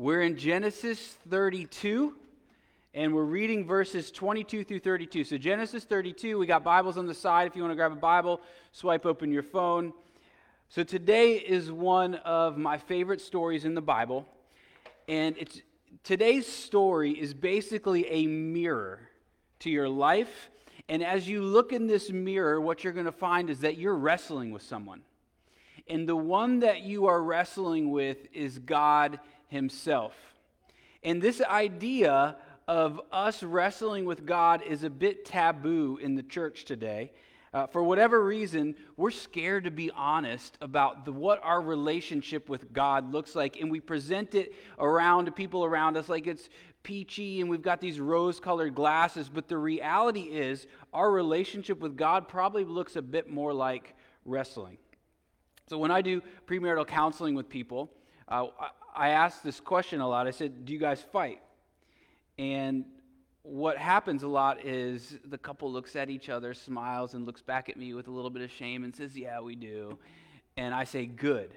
We're in Genesis 32, and we're reading verses 22 through 32. So, Genesis 32, we got Bibles on the side. If you want to grab a Bible, swipe open your phone. So, today is one of my favorite stories in the Bible, and it's, today's story is basically a mirror to your life. And as you look in this mirror, what you're going to find is that you're wrestling with someone. And the one that you are wrestling with is God himself. And this idea of us wrestling with God is a bit taboo in the church today. Uh, for whatever reason, we're scared to be honest about the, what our relationship with God looks like, and we present it around to people around us like it's peachy and we've got these rose colored glasses. But the reality is, our relationship with God probably looks a bit more like wrestling. So when I do premarital counseling with people, uh, I ask this question a lot. I said, Do you guys fight? And what happens a lot is the couple looks at each other, smiles, and looks back at me with a little bit of shame and says, Yeah, we do. And I say, Good.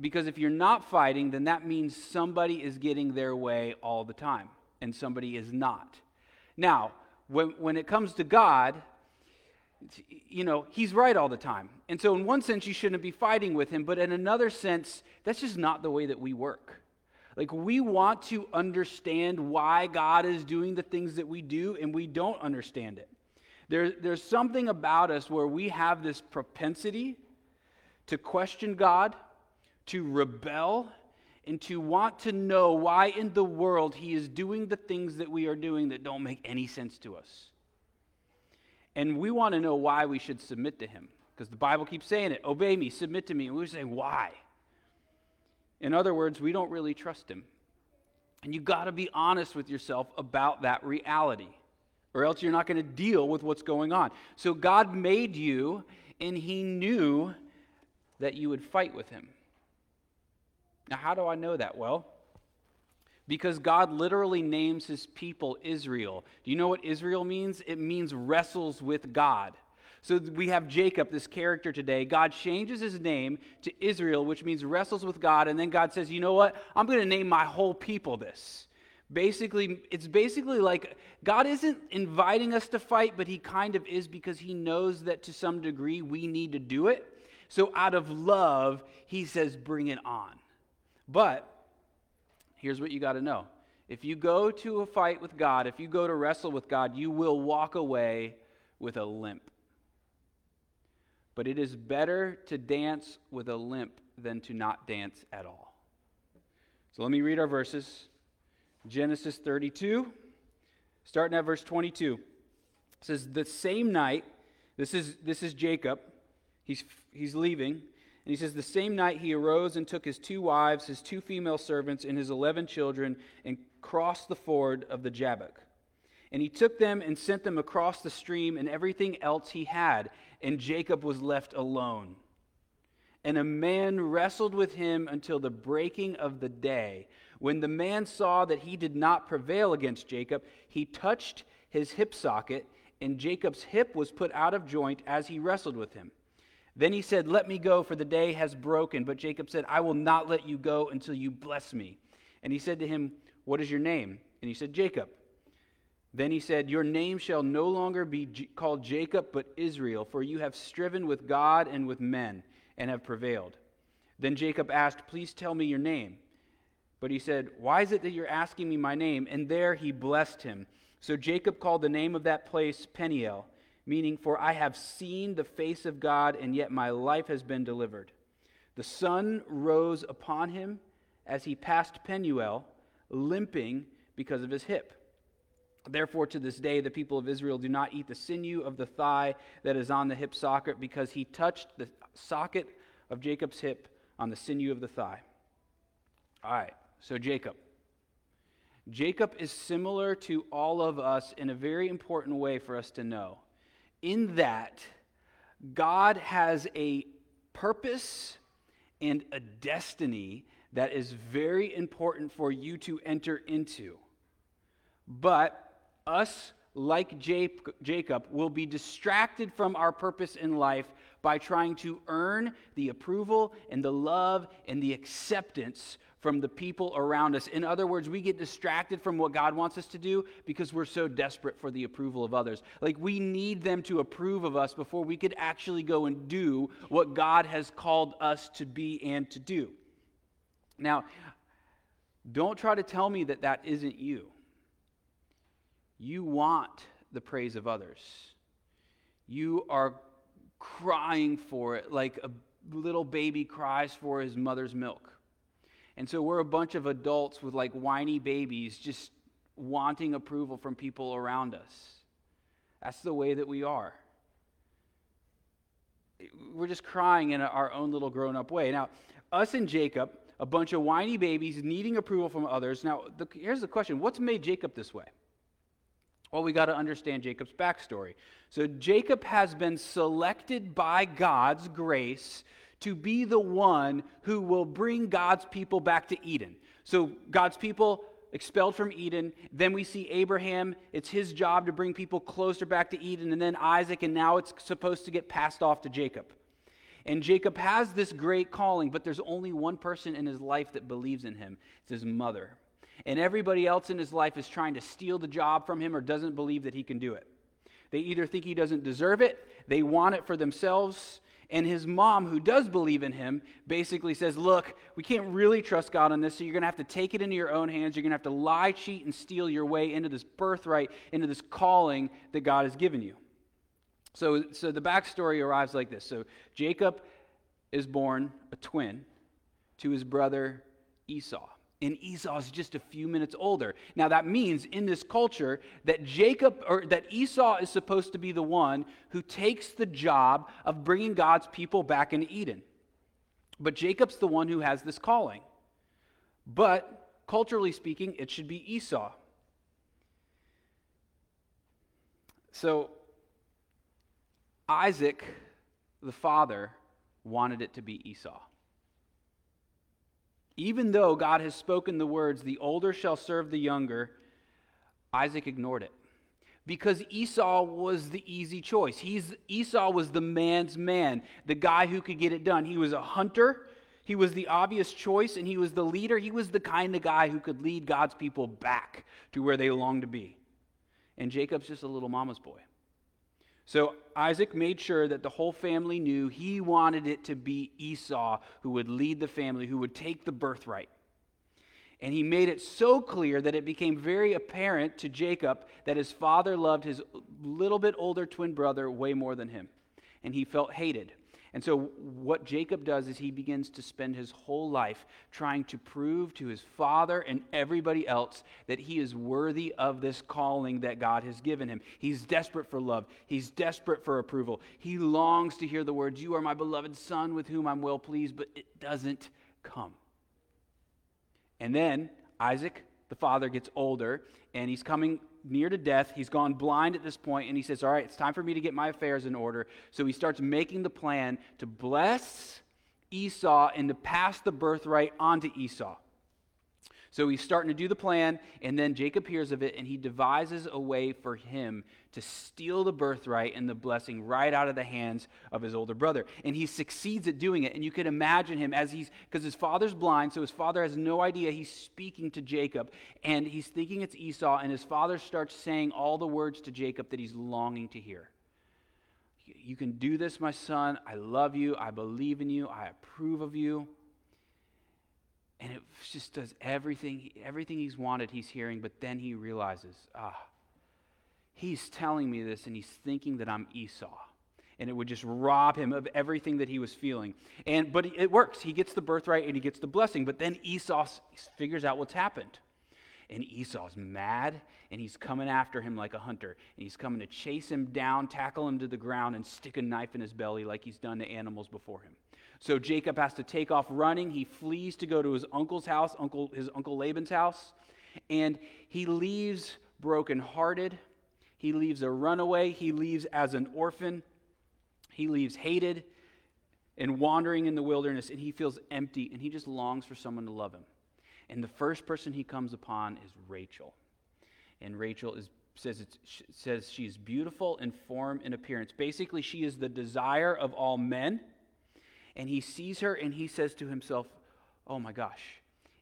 Because if you're not fighting, then that means somebody is getting their way all the time, and somebody is not. Now, when, when it comes to God, you know, he's right all the time. And so, in one sense, you shouldn't be fighting with him, but in another sense, that's just not the way that we work. Like, we want to understand why God is doing the things that we do, and we don't understand it. There, there's something about us where we have this propensity to question God, to rebel, and to want to know why in the world He is doing the things that we are doing that don't make any sense to us. And we want to know why we should submit to him. Because the Bible keeps saying it obey me, submit to me. And we say, why? In other words, we don't really trust him. And you got to be honest with yourself about that reality, or else you're not going to deal with what's going on. So God made you, and he knew that you would fight with him. Now, how do I know that? Well, because God literally names his people Israel. Do you know what Israel means? It means wrestles with God. So we have Jacob, this character today. God changes his name to Israel, which means wrestles with God. And then God says, you know what? I'm going to name my whole people this. Basically, it's basically like God isn't inviting us to fight, but he kind of is because he knows that to some degree we need to do it. So out of love, he says, bring it on. But here's what you got to know if you go to a fight with God, if you go to wrestle with God, you will walk away with a limp. But it is better to dance with a limp than to not dance at all. So let me read our verses. Genesis 32, starting at verse 22. It says, The same night, this is, this is Jacob, he's, he's leaving. And he says, The same night he arose and took his two wives, his two female servants, and his eleven children, and crossed the ford of the Jabbok. And he took them and sent them across the stream and everything else he had, and Jacob was left alone. And a man wrestled with him until the breaking of the day. When the man saw that he did not prevail against Jacob, he touched his hip socket, and Jacob's hip was put out of joint as he wrestled with him. Then he said, Let me go, for the day has broken. But Jacob said, I will not let you go until you bless me. And he said to him, What is your name? And he said, Jacob. Then he said, Your name shall no longer be J- called Jacob, but Israel, for you have striven with God and with men, and have prevailed. Then Jacob asked, Please tell me your name. But he said, Why is it that you're asking me my name? And there he blessed him. So Jacob called the name of that place Peniel meaning, For I have seen the face of God, and yet my life has been delivered. The sun rose upon him as he passed Penuel, limping because of his hip. Therefore, to this day, the people of Israel do not eat the sinew of the thigh that is on the hip socket, because he touched the socket of Jacob's hip on the sinew of the thigh. All right, so Jacob. Jacob is similar to all of us in a very important way for us to know in that God has a purpose and a destiny that is very important for you to enter into. But us, like Jacob, will be distracted from our purpose in life by trying to earn the approval and the love and the acceptance from the people around us. In other words, we get distracted from what God wants us to do because we're so desperate for the approval of others. Like we need them to approve of us before we could actually go and do what God has called us to be and to do. Now, don't try to tell me that that isn't you. You want the praise of others. You are crying for it like a little baby cries for his mother's milk. And so we're a bunch of adults with like whiny babies just wanting approval from people around us. That's the way that we are. We're just crying in our own little grown up way. Now, us and Jacob, a bunch of whiny babies needing approval from others. Now, the, here's the question what's made Jacob this way? Well, we got to understand Jacob's backstory. So, Jacob has been selected by God's grace to be the one who will bring God's people back to Eden. So, God's people expelled from Eden. Then we see Abraham. It's his job to bring people closer back to Eden. And then Isaac, and now it's supposed to get passed off to Jacob. And Jacob has this great calling, but there's only one person in his life that believes in him it's his mother and everybody else in his life is trying to steal the job from him or doesn't believe that he can do it. They either think he doesn't deserve it, they want it for themselves, and his mom, who does believe in him, basically says, Look, we can't really trust God on this, so you're going to have to take it into your own hands. You're going to have to lie, cheat, and steal your way into this birthright, into this calling that God has given you. So, so the backstory arrives like this. So Jacob is born a twin to his brother Esau and Esau is just a few minutes older. Now that means in this culture that Jacob or that Esau is supposed to be the one who takes the job of bringing God's people back into Eden. But Jacob's the one who has this calling. But culturally speaking, it should be Esau. So Isaac, the father, wanted it to be Esau. Even though God has spoken the words, the older shall serve the younger, Isaac ignored it. Because Esau was the easy choice. He's, Esau was the man's man, the guy who could get it done. He was a hunter, he was the obvious choice, and he was the leader. He was the kind of guy who could lead God's people back to where they longed to be. And Jacob's just a little mama's boy. So Isaac made sure that the whole family knew he wanted it to be Esau who would lead the family, who would take the birthright. And he made it so clear that it became very apparent to Jacob that his father loved his little bit older twin brother way more than him. And he felt hated. And so, what Jacob does is he begins to spend his whole life trying to prove to his father and everybody else that he is worthy of this calling that God has given him. He's desperate for love, he's desperate for approval. He longs to hear the words, You are my beloved son with whom I'm well pleased, but it doesn't come. And then Isaac, the father, gets older and he's coming near to death. He's gone blind at this point, and he says, All right, it's time for me to get my affairs in order. So he starts making the plan to bless Esau and to pass the birthright on to Esau. So he's starting to do the plan, and then Jacob hears of it, and he devises a way for him to steal the birthright and the blessing right out of the hands of his older brother. And he succeeds at doing it. And you can imagine him as he's, because his father's blind, so his father has no idea he's speaking to Jacob, and he's thinking it's Esau, and his father starts saying all the words to Jacob that he's longing to hear. You can do this, my son. I love you. I believe in you. I approve of you and it just does everything everything he's wanted he's hearing but then he realizes ah he's telling me this and he's thinking that i'm esau. And it would just rob him of everything that he was feeling. And but it works. He gets the birthright and he gets the blessing but then esau figures out what's happened. And esau's mad and he's coming after him like a hunter. And he's coming to chase him down tackle him to the ground and stick a knife in his belly like he's done to animals before him so Jacob has to take off running. He flees to go to his uncle's house, uncle, his uncle Laban's house, and he leaves brokenhearted. He leaves a runaway. He leaves as an orphan. He leaves hated and wandering in the wilderness, and he feels empty, and he just longs for someone to love him. And the first person he comes upon is Rachel. And Rachel is, says, says she's beautiful in form and appearance. Basically, she is the desire of all men and he sees her and he says to himself, Oh my gosh,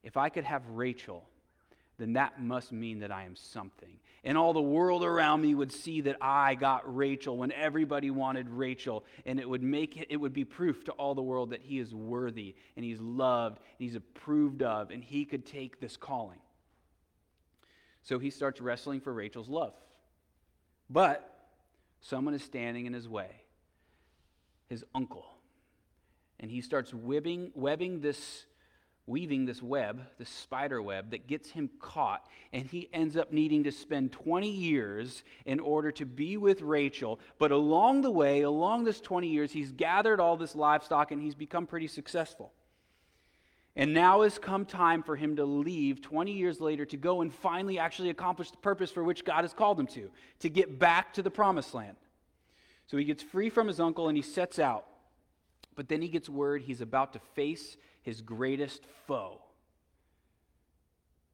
if I could have Rachel, then that must mean that I am something. And all the world around me would see that I got Rachel when everybody wanted Rachel. And it would make it, it would be proof to all the world that he is worthy and he's loved and he's approved of and he could take this calling. So he starts wrestling for Rachel's love. But someone is standing in his way his uncle. And he starts webbing, webbing this weaving this web, this spider web that gets him caught, and he ends up needing to spend 20 years in order to be with Rachel. But along the way, along this 20 years, he's gathered all this livestock and he's become pretty successful. And now has come time for him to leave 20 years later to go and finally actually accomplish the purpose for which God has called him to, to get back to the promised land. So he gets free from his uncle and he sets out. But then he gets word he's about to face his greatest foe.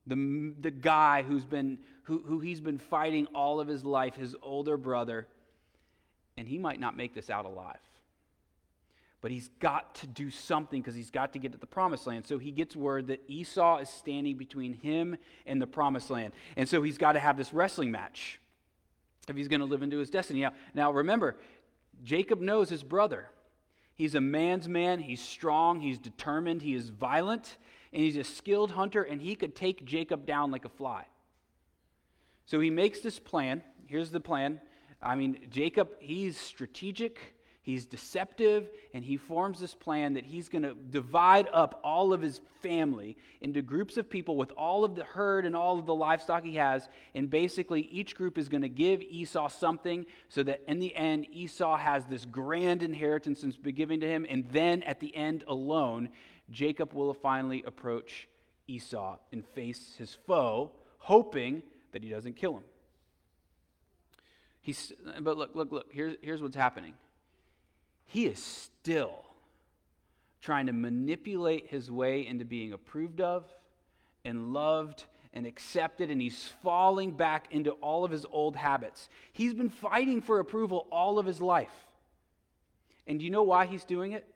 The, the guy who's been, who, who he's been fighting all of his life, his older brother, and he might not make this out alive. But he's got to do something because he's got to get to the promised land. So he gets word that Esau is standing between him and the promised land. And so he's got to have this wrestling match if he's going to live into his destiny. Now, now remember, Jacob knows his brother. He's a man's man. He's strong. He's determined. He is violent. And he's a skilled hunter, and he could take Jacob down like a fly. So he makes this plan. Here's the plan. I mean, Jacob, he's strategic. He's deceptive, and he forms this plan that he's going to divide up all of his family into groups of people with all of the herd and all of the livestock he has. And basically, each group is going to give Esau something so that in the end, Esau has this grand inheritance and be given to him. And then at the end alone, Jacob will finally approach Esau and face his foe, hoping that he doesn't kill him. He's, but look, look, look, here's, here's what's happening he is still trying to manipulate his way into being approved of and loved and accepted, and he's falling back into all of his old habits. He's been fighting for approval all of his life. And do you know why he's doing it?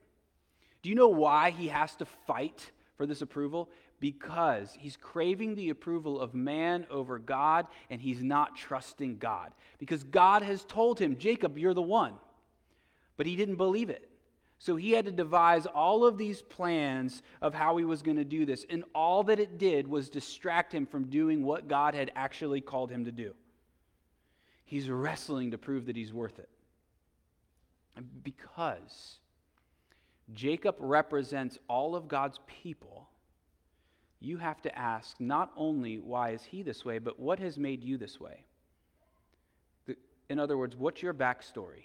Do you know why he has to fight for this approval? Because he's craving the approval of man over God, and he's not trusting God. Because God has told him, Jacob, you're the one. But he didn't believe it. So he had to devise all of these plans of how he was going to do this. And all that it did was distract him from doing what God had actually called him to do. He's wrestling to prove that he's worth it. Because Jacob represents all of God's people, you have to ask not only why is he this way, but what has made you this way? In other words, what's your backstory?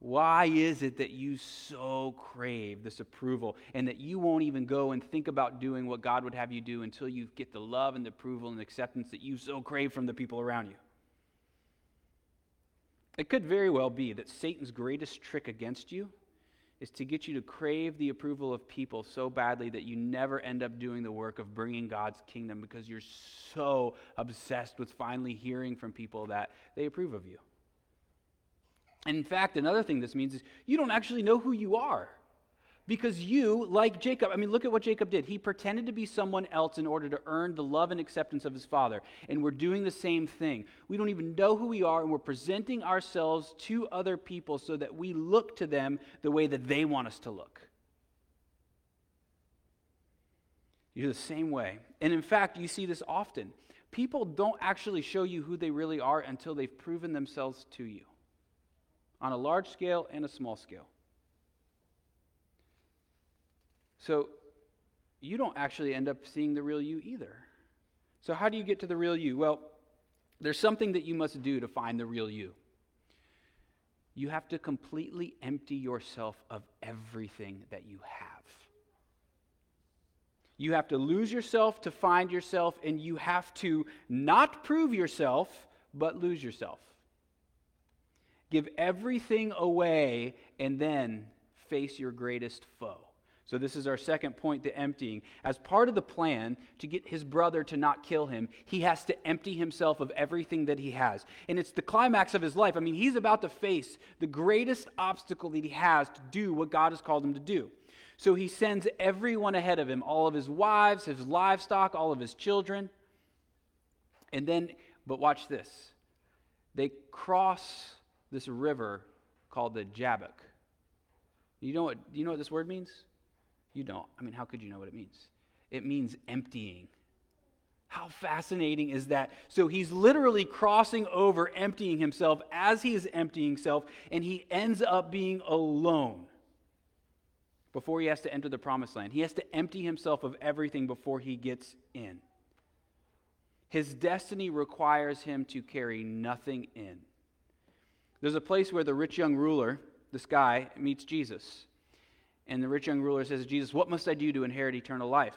Why is it that you so crave this approval and that you won't even go and think about doing what God would have you do until you get the love and the approval and acceptance that you so crave from the people around you? It could very well be that Satan's greatest trick against you is to get you to crave the approval of people so badly that you never end up doing the work of bringing God's kingdom because you're so obsessed with finally hearing from people that they approve of you. And in fact, another thing this means is you don't actually know who you are. Because you, like Jacob, I mean, look at what Jacob did. He pretended to be someone else in order to earn the love and acceptance of his father. And we're doing the same thing. We don't even know who we are, and we're presenting ourselves to other people so that we look to them the way that they want us to look. You're the same way. And in fact, you see this often. People don't actually show you who they really are until they've proven themselves to you on a large scale and a small scale. So you don't actually end up seeing the real you either. So, how do you get to the real you? Well, there's something that you must do to find the real you. You have to completely empty yourself of everything that you have. You have to lose yourself to find yourself, and you have to not prove yourself, but lose yourself. Give everything away and then face your greatest foe. So, this is our second point the emptying. As part of the plan to get his brother to not kill him, he has to empty himself of everything that he has. And it's the climax of his life. I mean, he's about to face the greatest obstacle that he has to do what God has called him to do. So he sends everyone ahead of him all of his wives, his livestock, all of his children. And then, but watch this. They cross this river called the Jabbok. You know what, you know what this word means? You don't. I mean, how could you know what it means? It means emptying. How fascinating is that? So he's literally crossing over, emptying himself as he is emptying himself, and he ends up being alone before he has to enter the promised land. He has to empty himself of everything before he gets in. His destiny requires him to carry nothing in. There's a place where the rich young ruler, this guy, meets Jesus. And the rich young ruler says, Jesus, what must I do to inherit eternal life?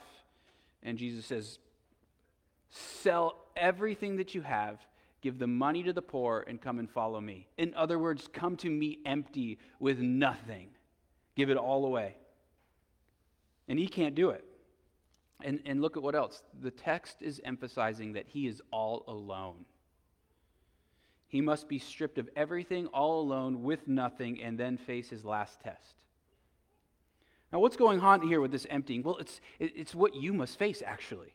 And Jesus says, Sell everything that you have, give the money to the poor, and come and follow me. In other words, come to me empty with nothing. Give it all away. And he can't do it. And, and look at what else. The text is emphasizing that he is all alone. He must be stripped of everything, all alone, with nothing, and then face his last test. Now, what's going on here with this emptying? Well, it's, it's what you must face, actually.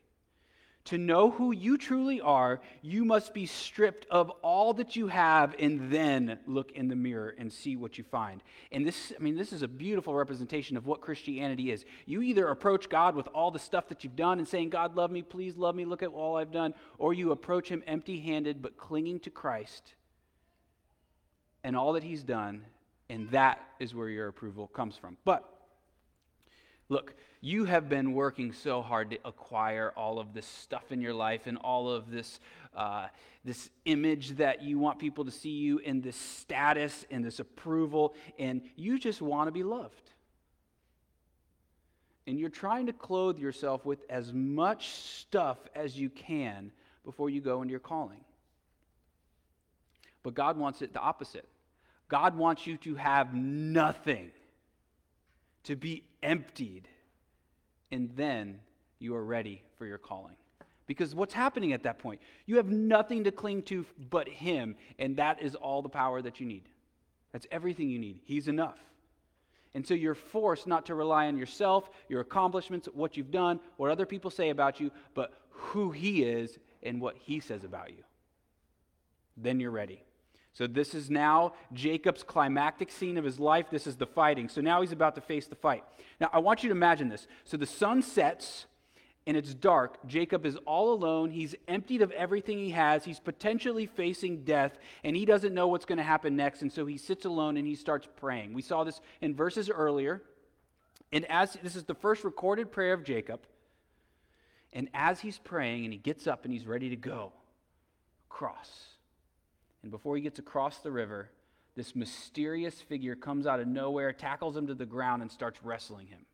To know who you truly are, you must be stripped of all that you have and then look in the mirror and see what you find. And this, I mean, this is a beautiful representation of what Christianity is. You either approach God with all the stuff that you've done and saying, God, love me, please love me, look at all I've done, or you approach Him empty handed but clinging to Christ and all that He's done, and that is where your approval comes from. But look, you have been working so hard to acquire all of this stuff in your life and all of this, uh, this image that you want people to see you in this status and this approval, and you just want to be loved. And you're trying to clothe yourself with as much stuff as you can before you go into your calling. But God wants it the opposite. God wants you to have nothing, to be emptied and then you are ready for your calling. Because what's happening at that point? You have nothing to cling to but Him, and that is all the power that you need. That's everything you need. He's enough. And so you're forced not to rely on yourself, your accomplishments, what you've done, what other people say about you, but who He is and what He says about you. Then you're ready. So, this is now Jacob's climactic scene of his life. This is the fighting. So, now he's about to face the fight. Now, I want you to imagine this. So, the sun sets and it's dark. Jacob is all alone. He's emptied of everything he has. He's potentially facing death, and he doesn't know what's going to happen next. And so, he sits alone and he starts praying. We saw this in verses earlier. And as this is the first recorded prayer of Jacob, and as he's praying and he gets up and he's ready to go, cross and before he gets across the river, this mysterious figure comes out of nowhere, tackles him to the ground, and starts wrestling him.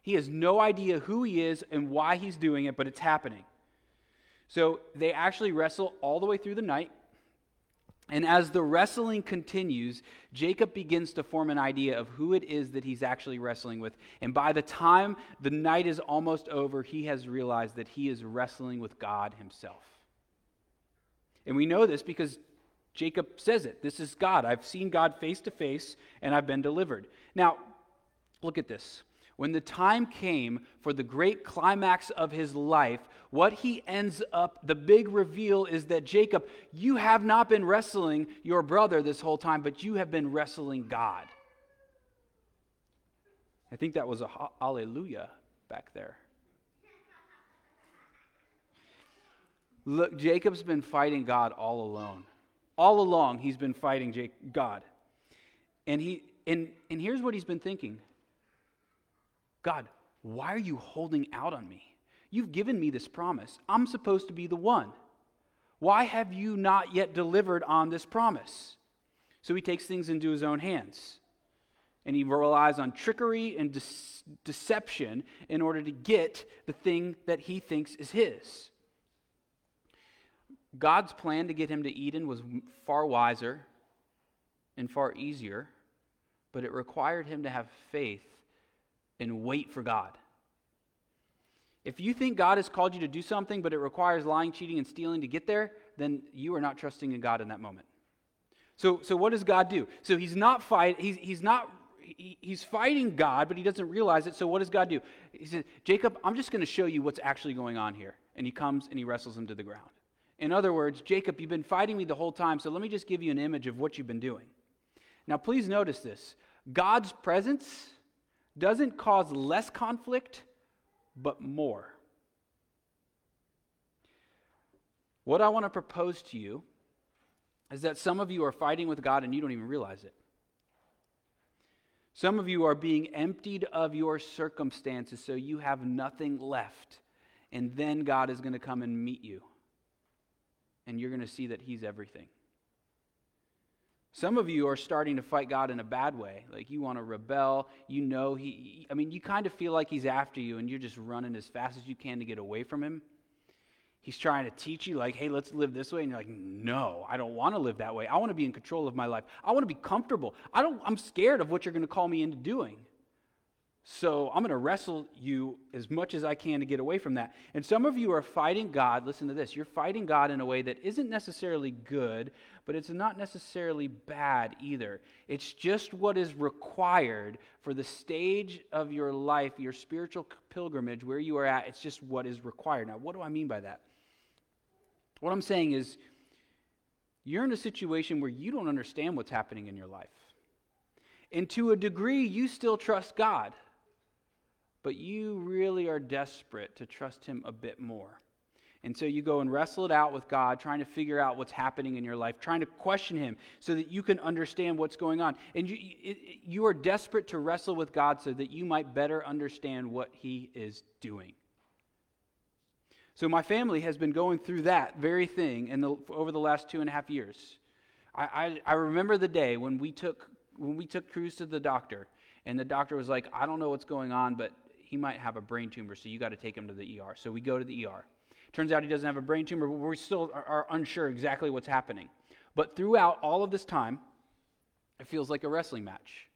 He has no idea who he is and why he's doing it, but it's happening. So they actually wrestle all the way through the night. And as the wrestling continues, Jacob begins to form an idea of who it is that he's actually wrestling with. And by the time the night is almost over, he has realized that he is wrestling with God himself. And we know this because Jacob says it. This is God. I've seen God face to face and I've been delivered. Now, look at this. When the time came for the great climax of his life, what he ends up, the big reveal is that Jacob, you have not been wrestling your brother this whole time, but you have been wrestling God. I think that was a hallelujah back there. Look, Jacob's been fighting God all alone. All along, he's been fighting Jake, God. And, he, and, and here's what he's been thinking God, why are you holding out on me? You've given me this promise. I'm supposed to be the one. Why have you not yet delivered on this promise? So he takes things into his own hands. And he relies on trickery and de- deception in order to get the thing that he thinks is his. God's plan to get him to Eden was far wiser and far easier, but it required him to have faith and wait for God. If you think God has called you to do something, but it requires lying, cheating, and stealing to get there, then you are not trusting in God in that moment. So, so what does God do? So he's not fight, he's, he's not he, he's fighting God, but he doesn't realize it. So what does God do? He says, Jacob, I'm just going to show you what's actually going on here. And he comes and he wrestles him to the ground. In other words, Jacob, you've been fighting me the whole time, so let me just give you an image of what you've been doing. Now, please notice this God's presence doesn't cause less conflict, but more. What I want to propose to you is that some of you are fighting with God and you don't even realize it. Some of you are being emptied of your circumstances so you have nothing left. And then God is going to come and meet you. And you're going to see that He's everything. Some of you are starting to fight God in a bad way. Like you want to rebel. You know He, I mean, you kind of feel like He's after you and you're just running as fast as you can to get away from Him. He's trying to teach you, like, hey, let's live this way. And you're like, no, I don't want to live that way. I want to be in control of my life. I want to be comfortable. I don't, I'm scared of what you're going to call me into doing. So I'm going to wrestle you as much as I can to get away from that. And some of you are fighting God. Listen to this. You're fighting God in a way that isn't necessarily good, but it's not necessarily bad either. It's just what is required for the stage of your life, your spiritual pilgrimage, where you are at. It's just what is required. Now, what do I mean by that? What I'm saying is, you're in a situation where you don't understand what's happening in your life. And to a degree, you still trust God, but you really are desperate to trust Him a bit more. And so you go and wrestle it out with God, trying to figure out what's happening in your life, trying to question Him so that you can understand what's going on. And you, you are desperate to wrestle with God so that you might better understand what He is doing. So my family has been going through that very thing in the, over the last two and a half years. I, I, I remember the day when we took when we took Cruz to the doctor, and the doctor was like, "I don't know what's going on, but he might have a brain tumor, so you got to take him to the ER." So we go to the ER. Turns out he doesn't have a brain tumor, but we still are, unsure exactly what's happening. But throughout all of this time, it feels like a wrestling match.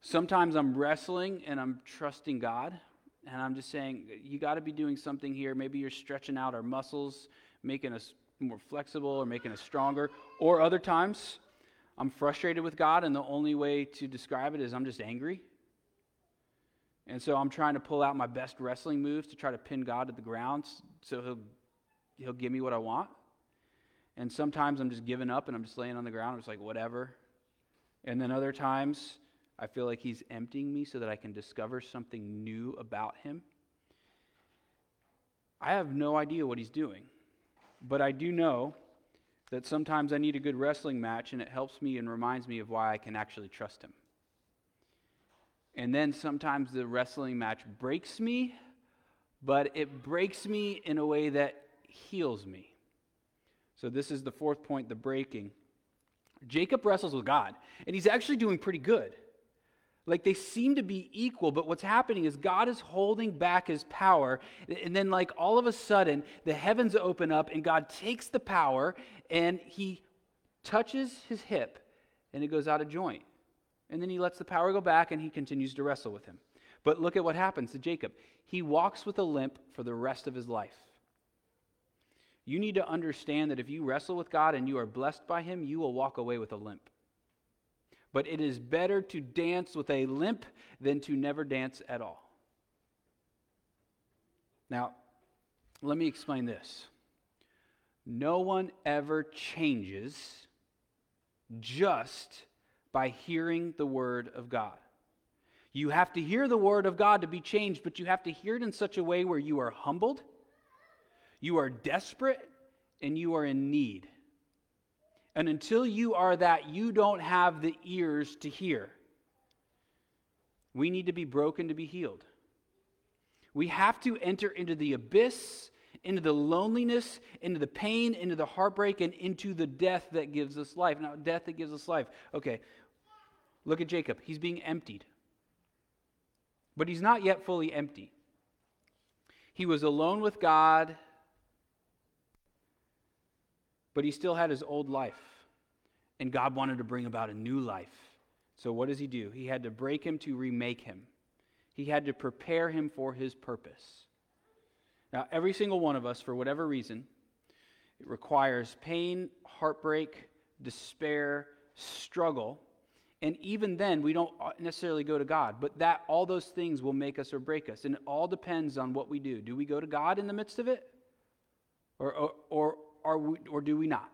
Sometimes I'm wrestling and I'm trusting God. And I'm just saying, you got to be doing something here. Maybe you're stretching out our muscles, making us more flexible or making us stronger. Or other times, I'm frustrated with God, and the only way to describe it is I'm just angry. And so I'm trying to pull out my best wrestling moves to try to pin God to the ground so he'll, he'll give me what I want. And sometimes I'm just giving up and I'm just laying on the ground. I'm just like, whatever. And then other times, I feel like He's emptying me so that I can discover something new about Him. I have no idea what He's doing, but I do know that sometimes I need a good wrestling match and it helps me and reminds me of why I can actually trust Him. And then sometimes the wrestling match breaks me, but it breaks me in a way that heals me. So, this is the fourth point the breaking. Jacob wrestles with God, and he's actually doing pretty good. Like they seem to be equal, but what's happening is God is holding back his power. And then, like, all of a sudden, the heavens open up and God takes the power and he touches his hip and it goes out of joint. And then he lets the power go back and he continues to wrestle with him. But look at what happens to Jacob. He walks with a limp for the rest of his life. You need to understand that if you wrestle with God and you are blessed by him, you will walk away with a limp. But it is better to dance with a limp than to never dance at all. Now, let me explain this. No one ever changes just by hearing the Word of God. You have to hear the Word of God to be changed, but you have to hear it in such a way where you are humbled, you are desperate, and you are in need. And until you are that, you don't have the ears to hear. We need to be broken to be healed. We have to enter into the abyss, into the loneliness, into the pain, into the heartbreak, and into the death that gives us life. Now, death that gives us life. Okay, look at Jacob. He's being emptied. But he's not yet fully empty. He was alone with God but he still had his old life. And God wanted to bring about a new life. So what does he do? He had to break him to remake him, he had to prepare him for his purpose. Now, every single one of us, for whatever reason, it requires pain, heartbreak, despair, struggle And even then, we don't necessarily go to God, but that all those things will make us or break us. And it all depends on what we do. Do we go to God in the midst of it? Or, or, or, or, we, or do we not?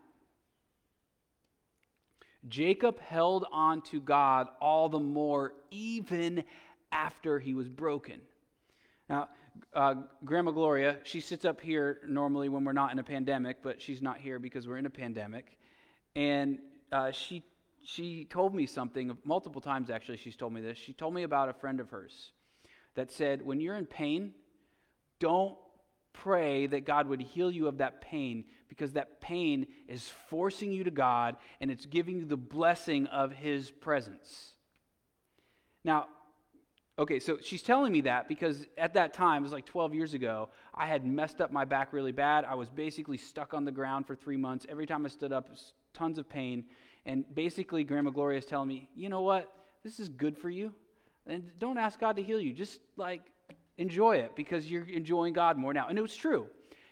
Jacob held on to God all the more, even after he was broken. Now, uh, Grandma Gloria, she sits up here normally when we're not in a pandemic, but she's not here because we're in a pandemic. And uh, she, she told me something multiple times, actually, she's told me this. She told me about a friend of hers that said, When you're in pain, don't pray that God would heal you of that pain because that pain is forcing you to God and it's giving you the blessing of His presence. Now, okay, so she's telling me that because at that time, it was like 12 years ago, I had messed up my back really bad. I was basically stuck on the ground for three months. Every time I stood up, tons of pain. And basically, Grandma Gloria is telling me, you know what? This is good for you. And don't ask God to heal you. Just like enjoy it because you're enjoying God more now. And it was true.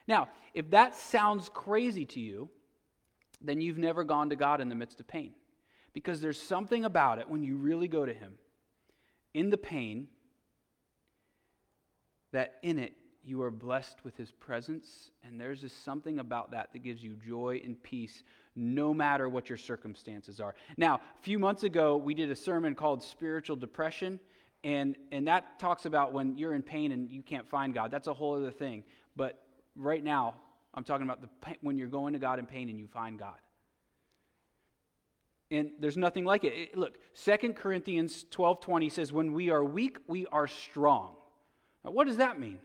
Now, if that sounds crazy to you, then you've never gone to God in the midst of pain. Because there's something about it when you really go to Him in the pain that in it you are blessed with His presence. And there's just something about that that gives you joy and peace no matter what your circumstances are. Now, a few months ago, we did a sermon called Spiritual Depression. And, and that talks about when you're in pain and you can't find God. That's a whole other thing. But right now, I'm talking about the when you're going to God in pain and you find God. And there's nothing like it. it look, 2 Corinthians 12:20 says, "When we are weak, we are strong." Now, what does that mean?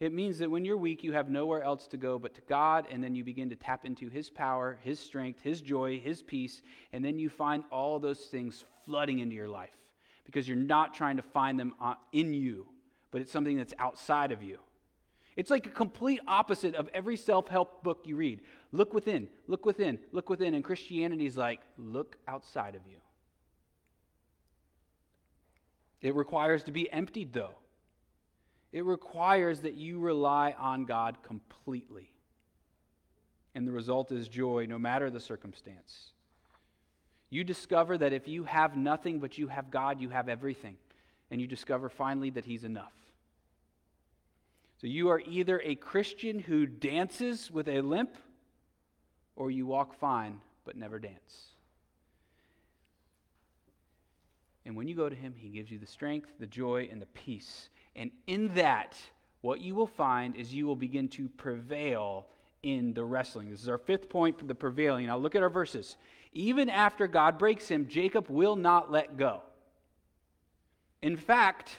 It means that when you're weak, you have nowhere else to go but to God, and then you begin to tap into His power, His strength, His joy, His peace, and then you find all those things flooding into your life because you're not trying to find them uh, in you, but it's something that's outside of you. It's like a complete opposite of every self help book you read. Look within, look within, look within. And Christianity is like, look outside of you. It requires to be emptied, though. It requires that you rely on God completely. And the result is joy, no matter the circumstance. You discover that if you have nothing but you have God, you have everything. And you discover finally that He's enough. So you are either a Christian who dances with a limp, or you walk fine but never dance. And when you go to Him, He gives you the strength, the joy, and the peace. And in that, what you will find is you will begin to prevail in the wrestling. This is our fifth point for the prevailing. Now look at our verses. Even after God breaks him, Jacob will not let go. In fact,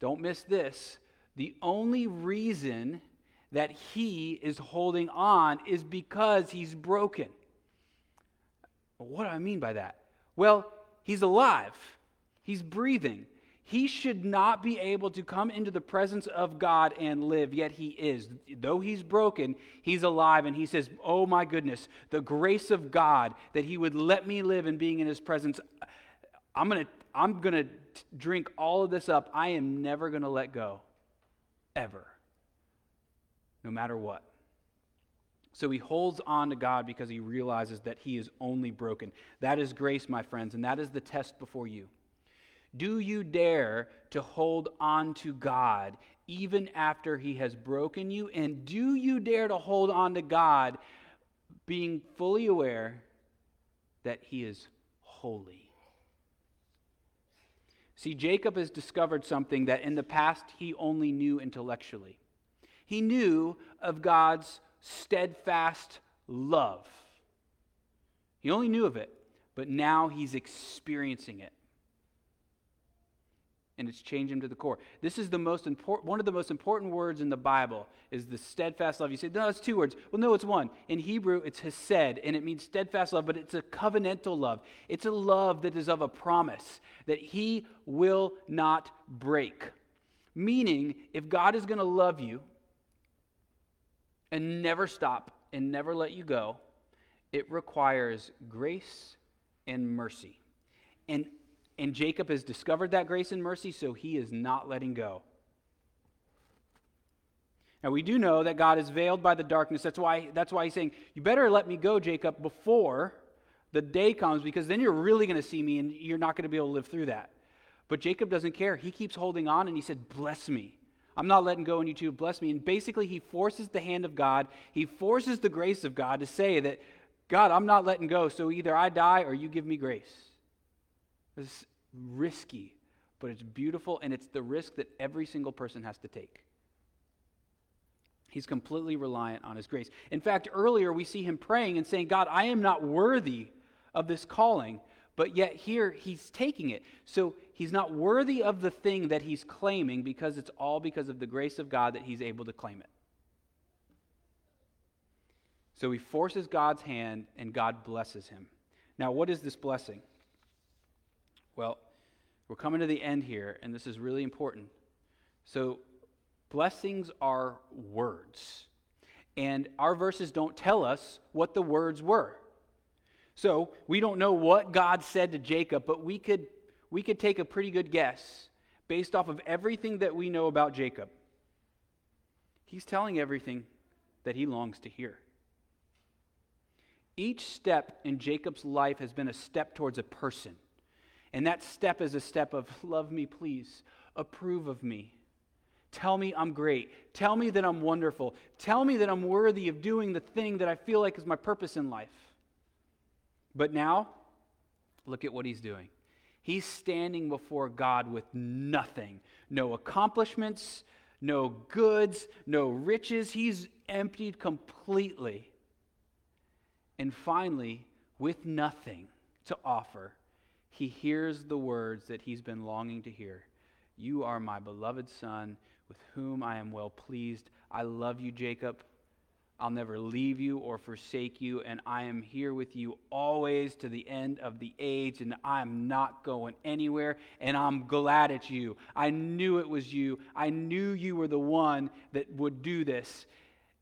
don't miss this, the only reason that he is holding on is because he's broken. What do I mean by that? Well, he's alive, he's breathing. He should not be able to come into the presence of God and live, yet he is. Though he's broken, he's alive, and he says, Oh my goodness, the grace of God that he would let me live in being in his presence. I'm going to I'm going to drink all of this up. I am never going to let go, ever, no matter what. So he holds on to God because he realizes that he is only broken. That is grace, my friends, and that is the test before you. Do you dare to hold on to God even after He has broken you? And do you dare to hold on to God being fully aware that He is holy? See, Jacob has discovered something that in the past he only knew intellectually. He knew of God's steadfast love. He only knew of it, but now he's experiencing it and it's changed him to the core. This is the most important, one of the most important words in the Bible is the steadfast love. You say, no, it's two words. Well, no, it's one. In Hebrew, it's hesed, and it means steadfast love, but it's a covenantal love. It's a love that is of a promise that he will not break. Meaning, if God is going to love you and never stop and never let you go, it requires grace and mercy. And and Jacob has discovered that grace and mercy, so he is not letting go. Now we do know that God is veiled by the darkness. That's why, that's why he's saying, You better let me go, Jacob, before the day comes because then you're really going to see me and you're not going to be able to live through that. But Jacob doesn't care. He keeps holding on and he said, Bless me. I'm not letting go, and you two bless me. And basically, he forces the hand of God, he forces the grace of God to say that, God, I'm not letting go, so either I die or you give me grace. It's risky, but it's beautiful, and it's the risk that every single person has to take. He's completely reliant on his grace. In fact, earlier we see him praying and saying, God, I am not worthy of this calling, but yet here he's taking it. So he's not worthy of the thing that he's claiming because it's all because of the grace of God that he's able to claim it. So he forces God's hand and God blesses him. Now, what is this blessing? Well, we're coming to the end here, and this is really important. So, blessings are words. And our verses don't tell us what the words were. So we don't know what God said to Jacob, but we could, we could take a pretty good guess based off of everything that we know about Jacob. He's telling everything that he longs to hear. Each step in Jacob's life has been a step towards a person. And that step is a step of, love me, please, approve of me. Tell me I'm great. Tell me that I'm wonderful. Tell me that I'm worthy of doing the thing that I feel like is my purpose in life. But now, look at what he's doing. He's standing before God with nothing no accomplishments, no goods, no riches. He's emptied completely. And finally, with nothing to offer, he hears the words that he's been longing to hear You are my beloved Son, with whom I am well pleased. I love you, Jacob. I'll never leave you or forsake you, and I am here with you always to the end of the age, and I'm not going anywhere, and I'm glad it's you. I knew it was you. I knew you were the one that would do this.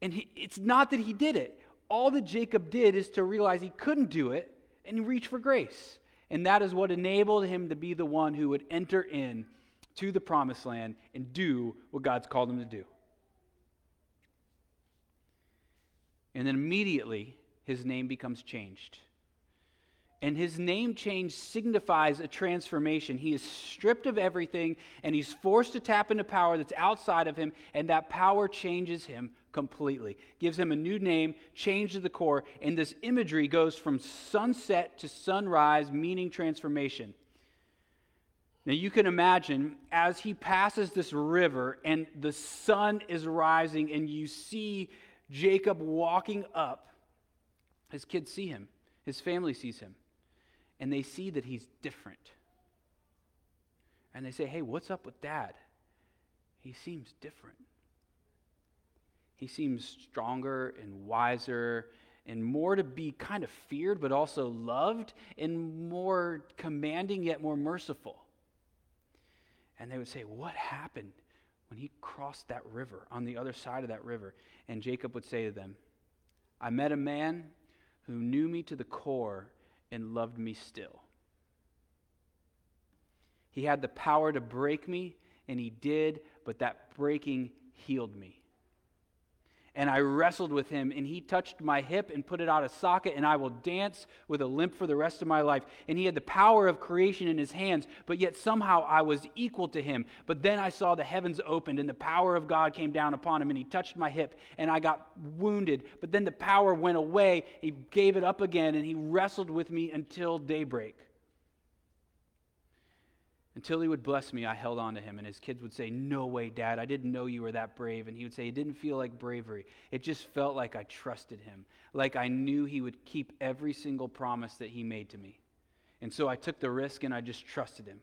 And he, it's not that he did it. All that Jacob did is to realize he couldn't do it and reach for grace. And that is what enabled him to be the one who would enter in to the promised land and do what God's called him to do. And then immediately, his name becomes changed. And his name change signifies a transformation. He is stripped of everything and he's forced to tap into power that's outside of him, and that power changes him completely. Gives him a new name, change to the core, and this imagery goes from sunset to sunrise, meaning transformation. Now you can imagine as he passes this river and the sun is rising, and you see Jacob walking up, his kids see him, his family sees him, and they see that he's different. And they say, Hey, what's up with dad? He seems different. He seems stronger and wiser and more to be kind of feared, but also loved, and more commanding, yet more merciful. And they would say, What happened? when he crossed that river, on the other side of that river. And Jacob would say to them, I met a man who knew me to the core and loved me still. He had the power to break me, and he did, but that breaking healed me and I wrestled with him, and he touched my hip and put it out of socket, and I will dance with a limp for the rest of my life. And he had the power of creation in his hands, but yet somehow I was equal to him. But then I saw the heavens opened, and the power of God came down upon him, and he touched my hip, and I got wounded. But then the power went away, he gave it up again, and he wrestled with me until daybreak. Until he would bless me, I held on to him. And his kids would say, No way, Dad. I didn't know you were that brave. And he would say, It didn't feel like bravery. It just felt like I trusted him, like I knew he would keep every single promise that he made to me. And so I took the risk and I just trusted him.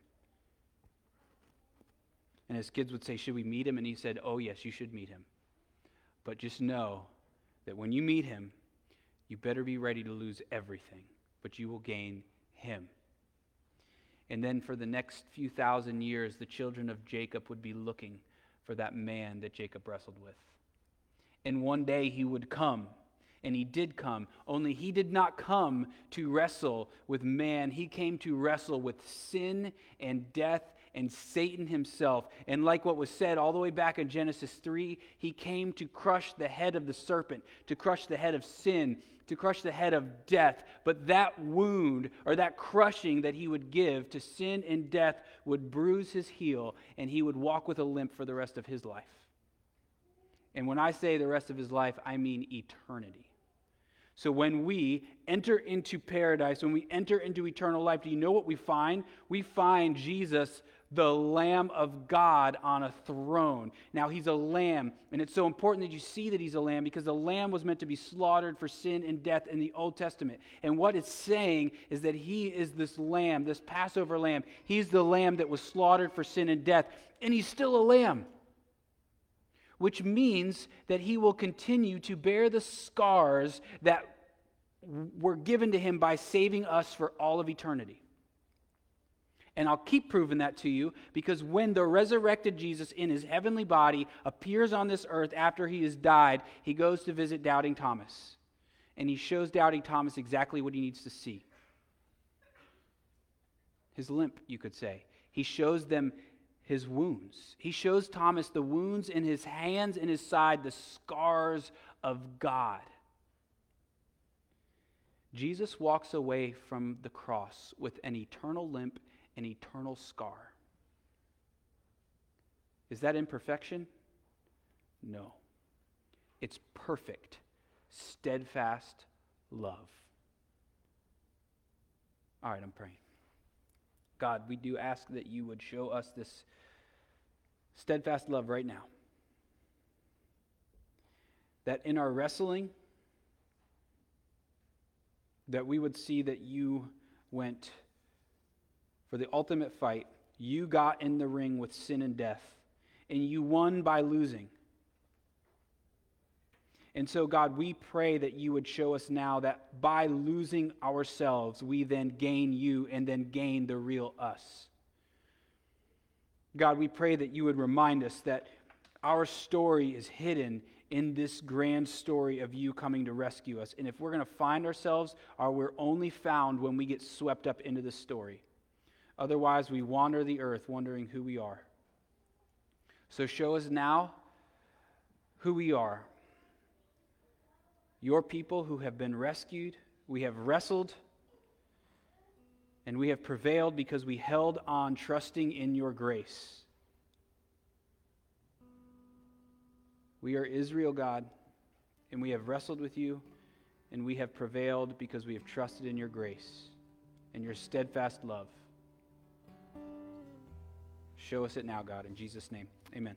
And his kids would say, Should we meet him? And he said, Oh, yes, you should meet him. But just know that when you meet him, you better be ready to lose everything, but you will gain him. And then for the next few thousand years, the children of Jacob would be looking for that man that Jacob wrestled with. And one day he would come, and he did come, only he did not come to wrestle with man. He came to wrestle with sin and death and Satan himself. And like what was said all the way back in Genesis 3, he came to crush the head of the serpent, to crush the head of sin, to crush the head of death. But that wound or that crushing that he would give to sin and death would bruise his heel, and he would walk with a limp for the rest of his life. And when I say the rest of his life, I mean eternity. So when we enter into paradise, when we enter into eternal life, do you know what we find? We find Jesus, the Lamb of God, on a throne. Now, he's a lamb, and it's so important that you see that he's a lamb because the lamb was meant to be slaughtered for sin and death in the Old Testament. And what it's saying is that he is this lamb, this Passover lamb. He's the lamb that was slaughtered for sin and death, and he's still a lamb which means that he will continue to bear the scars that were given to him by saving us for all of eternity. And I'll keep proving that to you because when the resurrected Jesus in his heavenly body appears on this earth after he has died, he goes to visit Doubting Thomas. And he shows Doubting Thomas exactly what he needs to see his limp, you could say. He shows them his wounds. He shows Thomas the wounds in his hands and his side, the scars of God. Jesus walks away from the cross with an eternal limp and eternal scar. Is that imperfection? No. It's perfect, steadfast love. All right, I'm praying. God, we do ask that you would show us this steadfast love right now. That in our wrestling, that we would see that you went for the ultimate fight. You got in the ring with sin and death, and you won by losing. And so, God, we pray that you would show us now that by losing ourselves, we then gain you and then gain the real us. God, we pray that you would remind us that our story is hidden in this grand story of you coming to rescue us. And if we're going to find ourselves, are we're only found when we get swept up into the story. Otherwise, we wander the earth wondering who we are. So show us now who we are. Your people who have been rescued, we have wrestled, and we have prevailed because we held on trusting in your grace. We are Israel, God, and we have wrestled with you, and we have prevailed because we have trusted in your grace and your steadfast love. Show us it now, God, in Jesus' name. Amen.